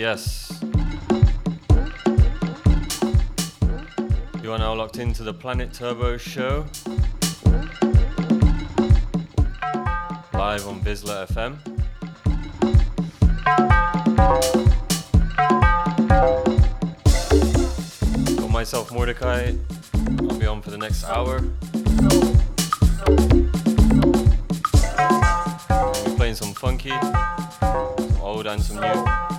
yes. You are now locked into the Planet Turbo show. Live on VISLA FM. Got myself Mordecai. I'll be on for the next hour. We're playing some funky, some old and some new.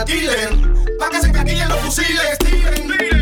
la pa' que se caquillen los fusiles, tiren, tiren.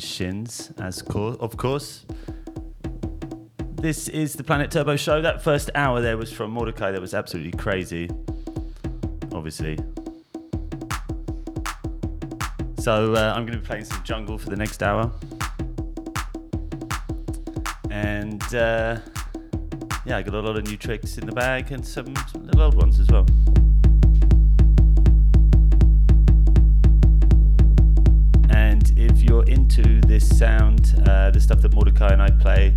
Shins, as co- of course. This is the Planet Turbo show. That first hour there was from Mordecai. That was absolutely crazy. Obviously. So uh, I'm going to be playing some jungle for the next hour. And uh, yeah, I got a lot of new tricks in the bag and some, some little old ones as well. If you're into this sound, uh, the stuff that Mordecai and I play,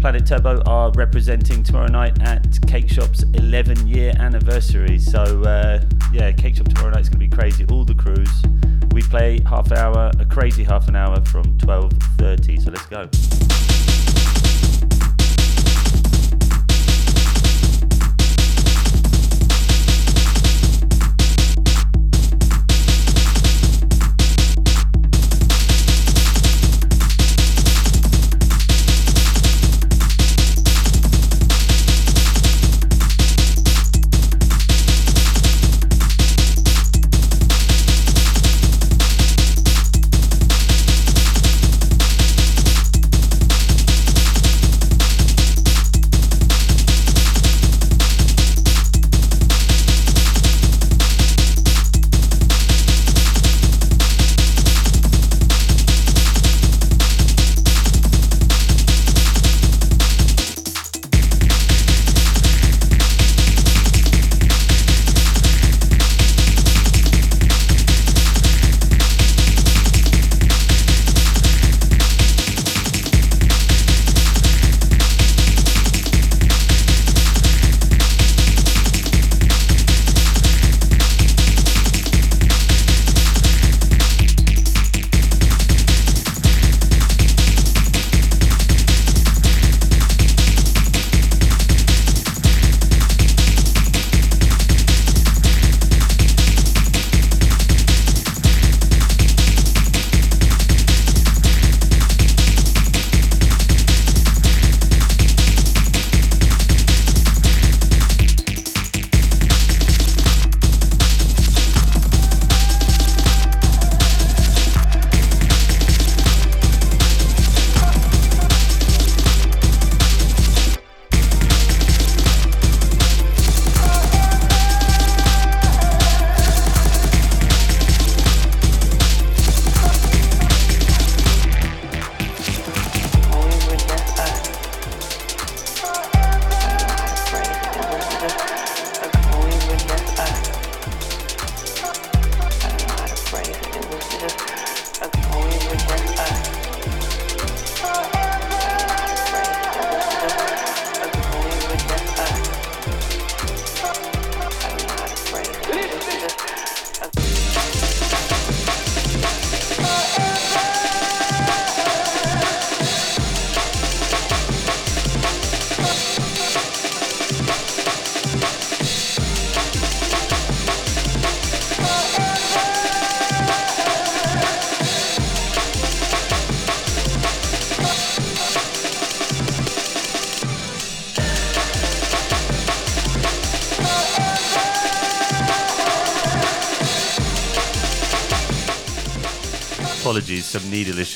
Planet Turbo are representing tomorrow night at Cake Shop's 11 year anniversary. So, uh, yeah, Cake Shop tomorrow night is going to be crazy. All the crews. We play half hour, a crazy half an hour from 12.30. So let's go.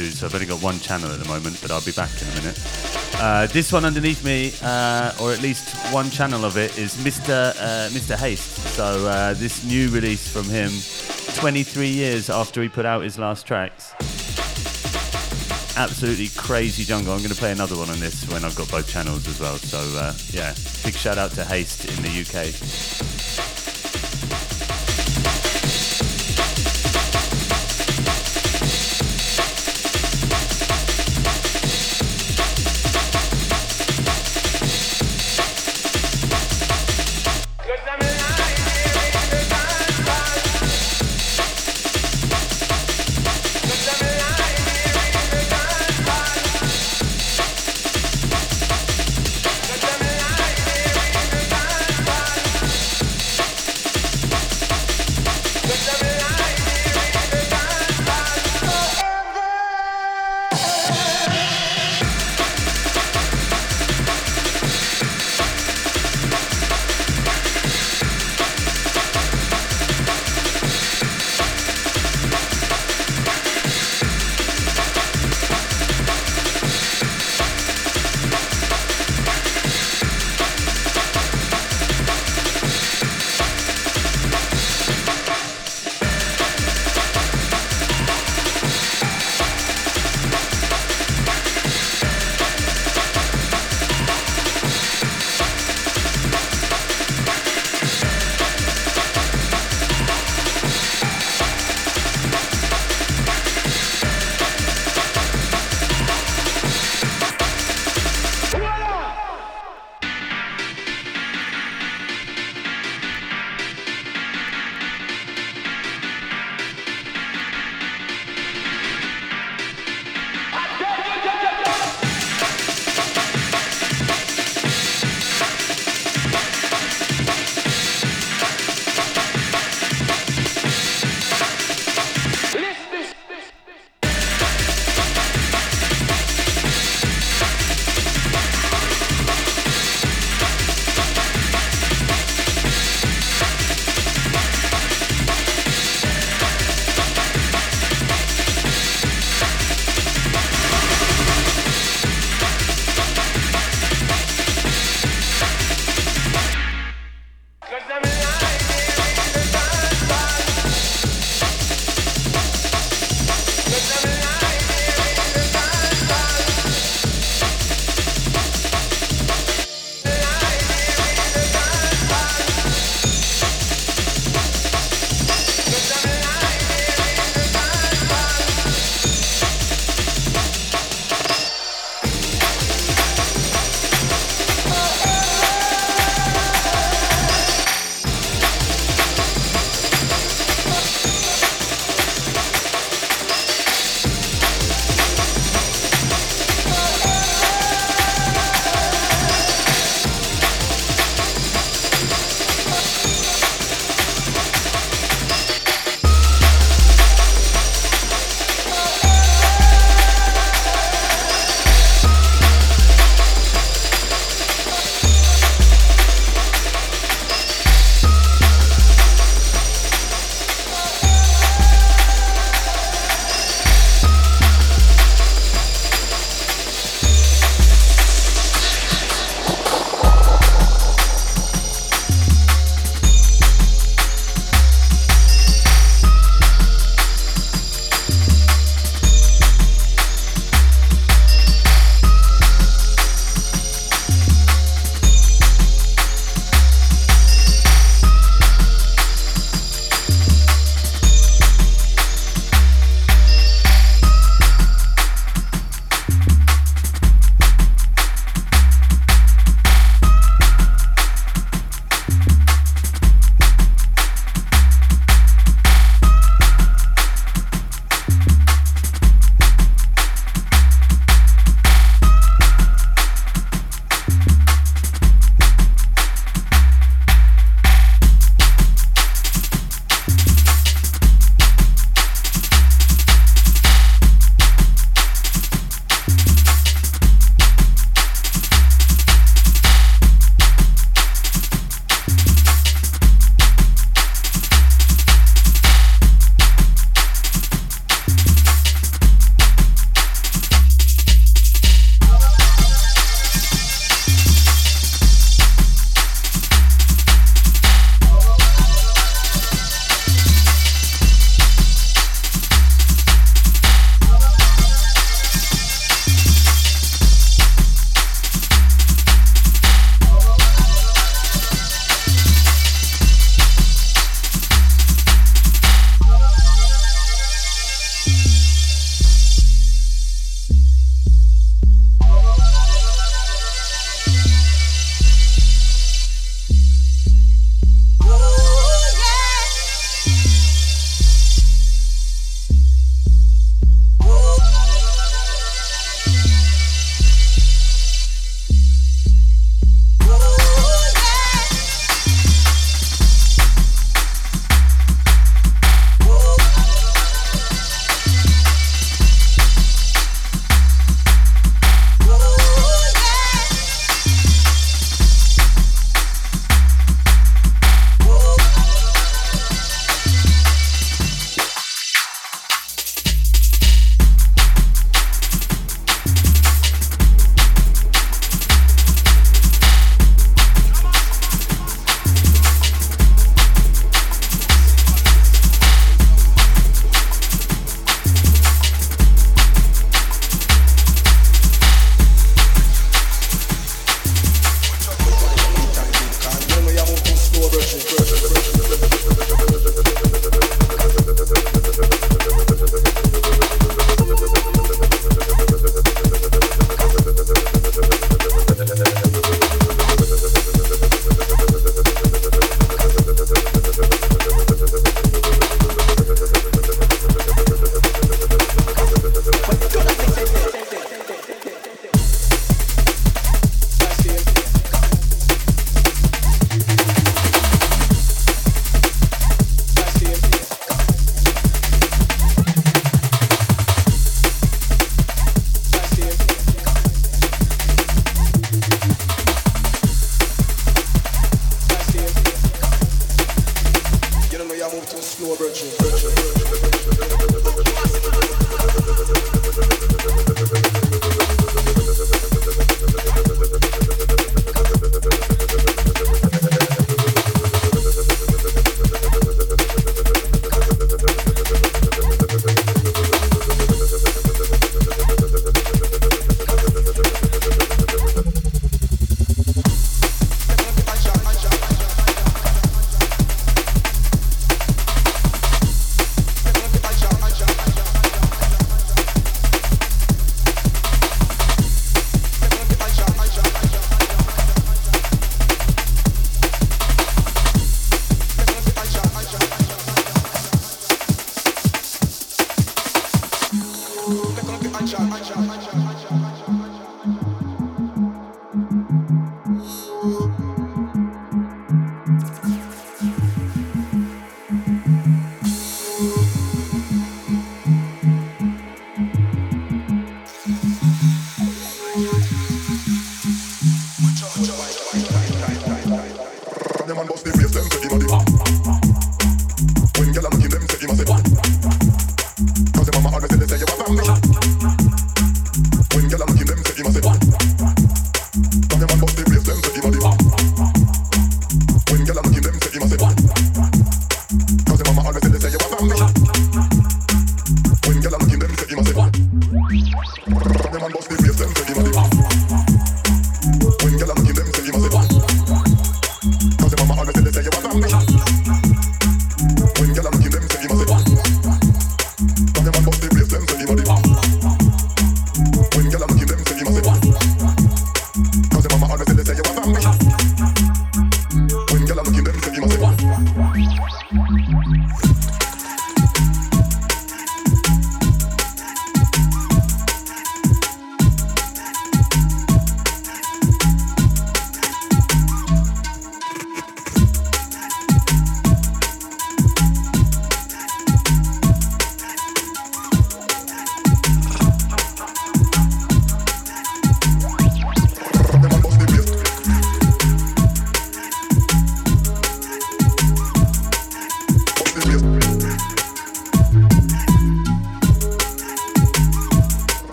Needle issues. I've only got one channel at the moment, but I'll be back in a minute. Uh, this one underneath me, uh, or at least one channel of it, is Mr. Uh, Mr. Haste. So uh, this new release from him, 23 years after he put out his last tracks. Absolutely crazy jungle. I'm going to play another one on this when I've got both channels as well. So uh, yeah, big shout out to Haste in the UK.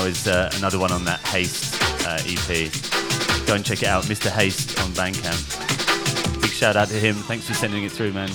now is uh, another one on that Haste uh, EP. Go and check it out, Mr. Haste on Bandcamp. Big shout out to him. Thanks for sending it through, man.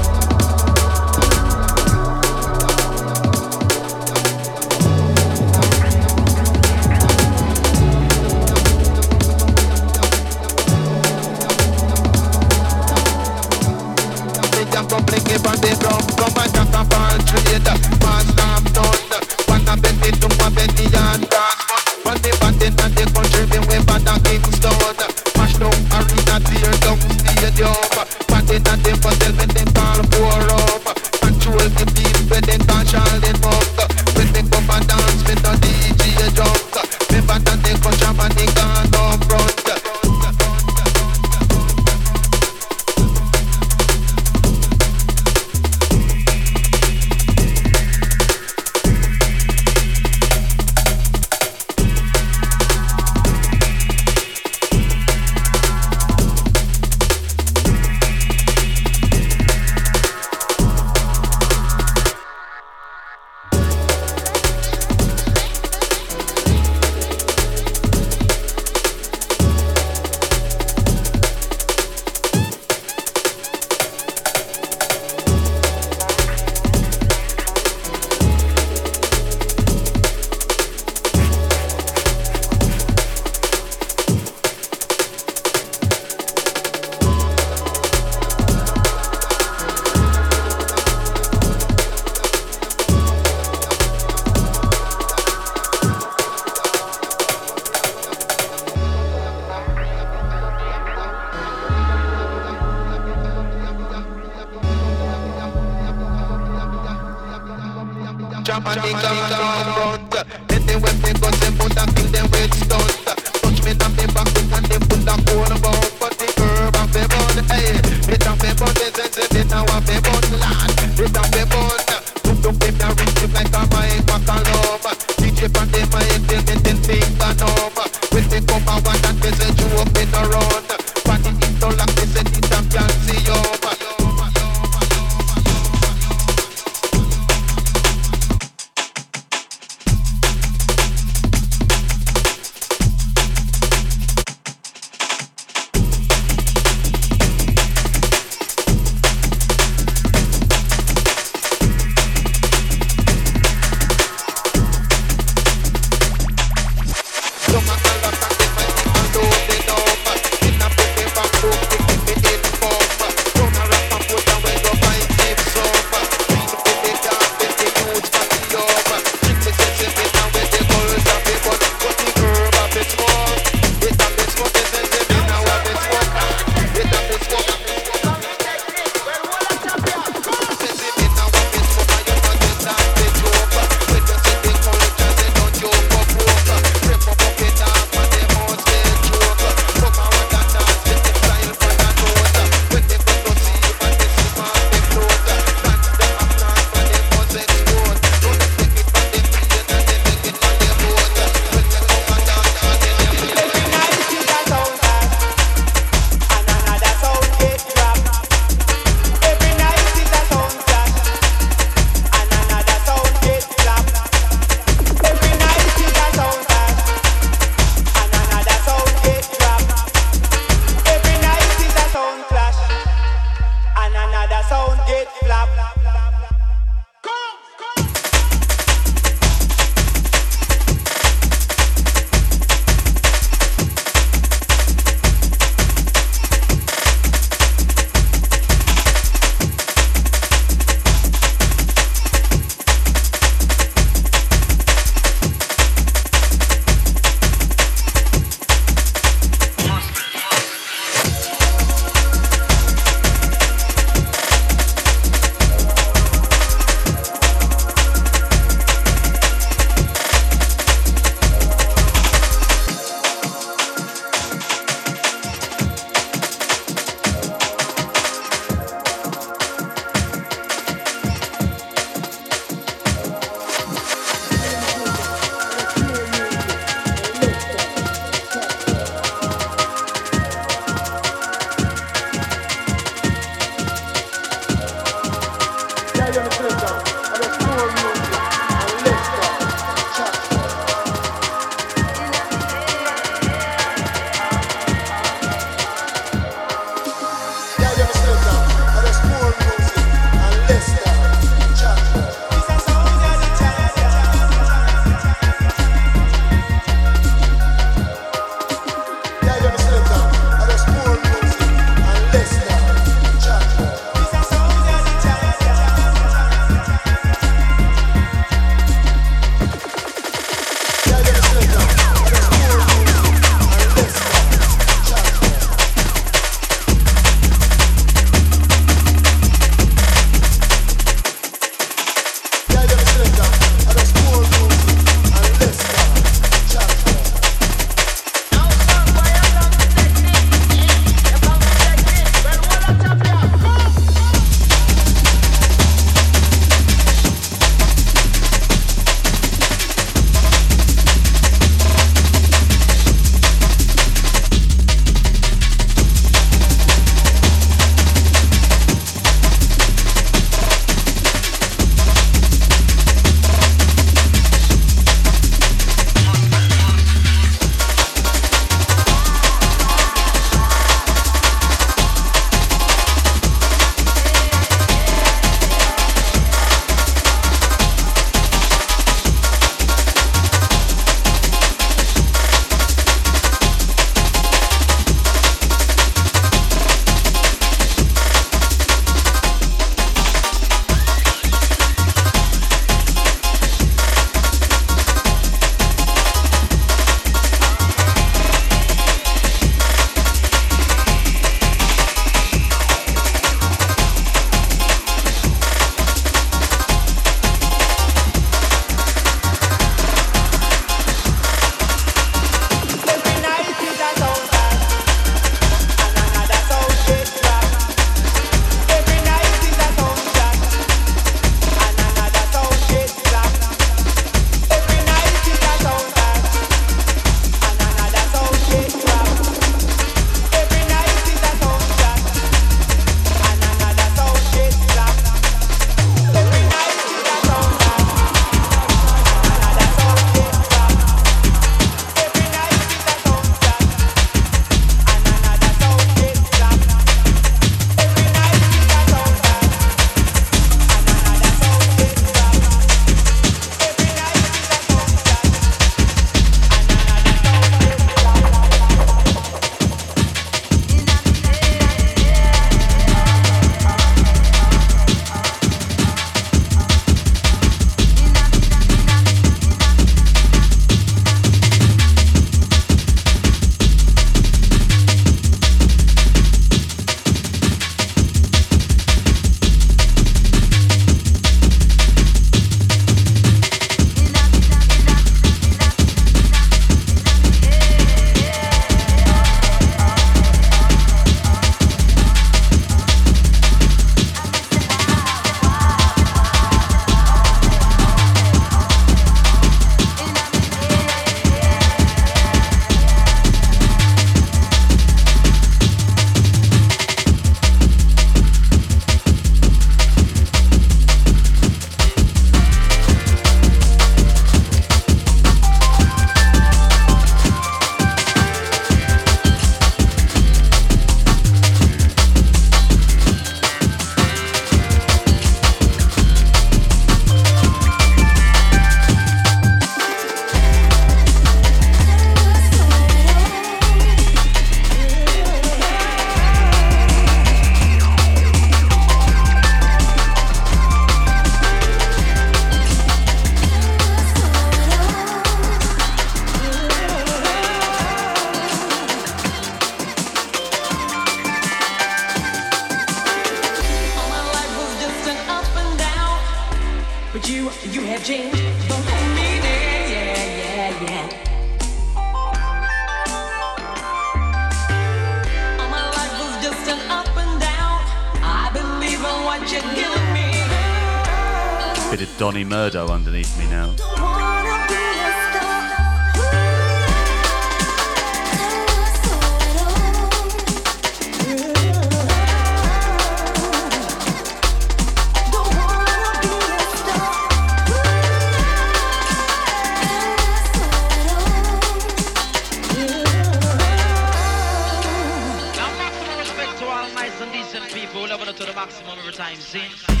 Maximum every time.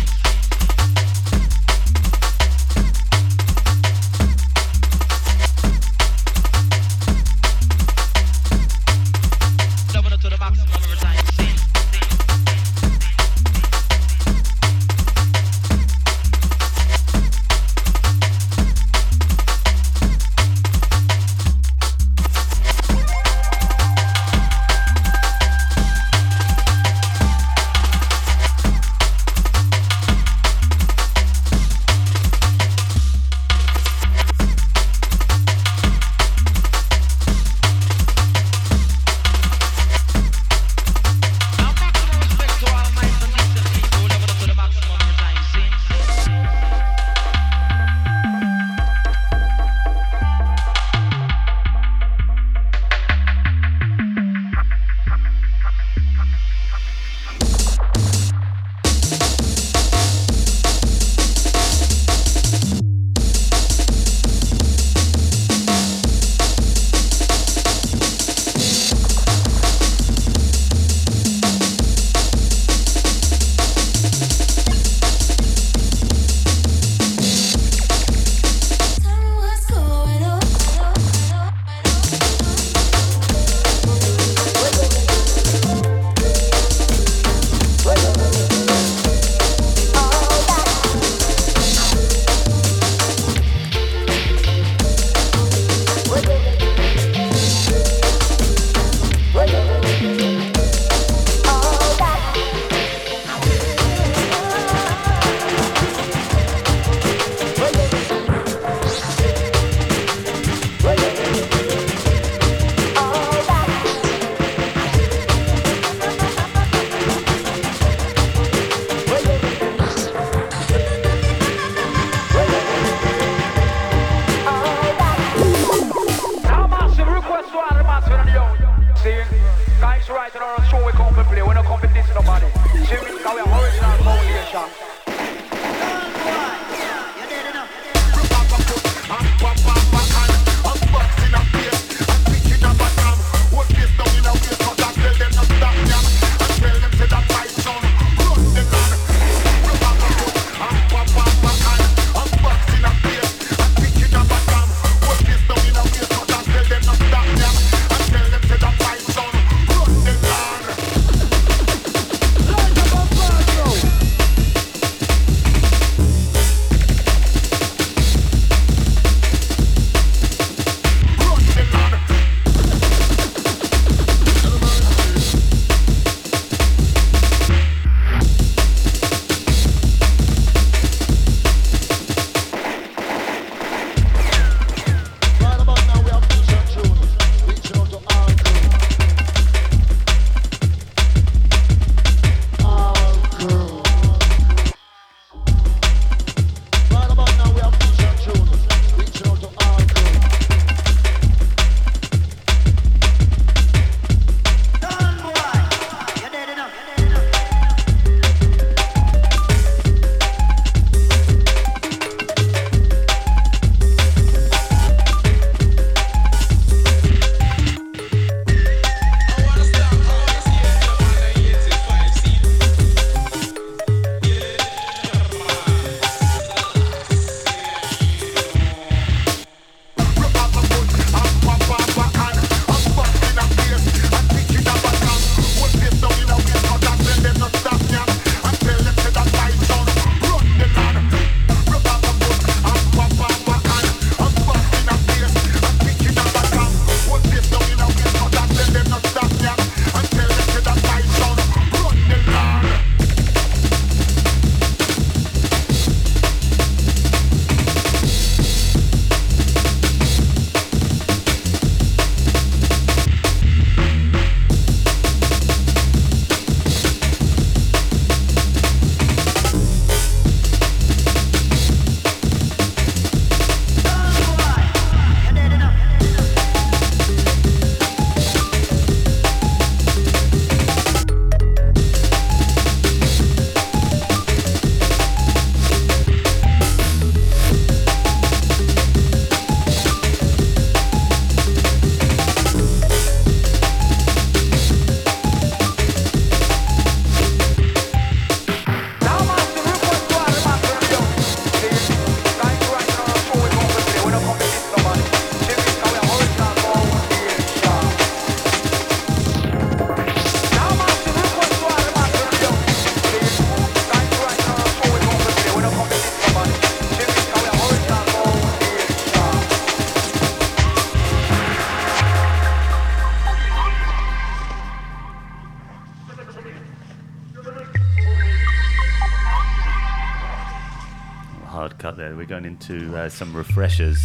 Into uh, some refreshers.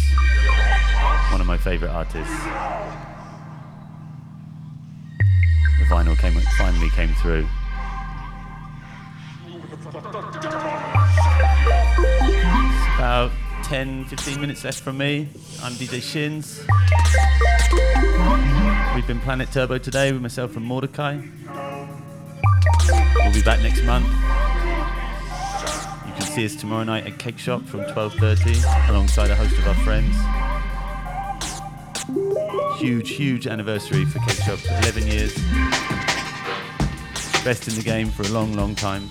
One of my favourite artists. The vinyl came finally came through. It's about 10, 15 minutes left from me. I'm DJ Shins. We've been Planet Turbo today with myself and Mordecai. We'll be back next month. See us tomorrow night at Cake Shop from 12.30 alongside a host of our friends. Huge, huge anniversary for Cake Shop, 11 years. Best in the game for a long, long time.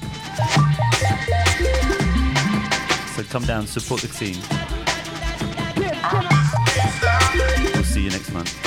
So come down, support the scene. We'll see you next month.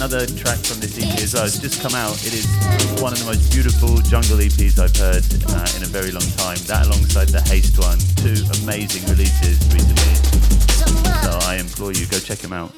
Another track from this EP as well. It's just come out. It is one of the most beautiful jungle EPs I've heard uh, in a very long time. That alongside the Haste one, two amazing releases recently. So I implore you, go check them out.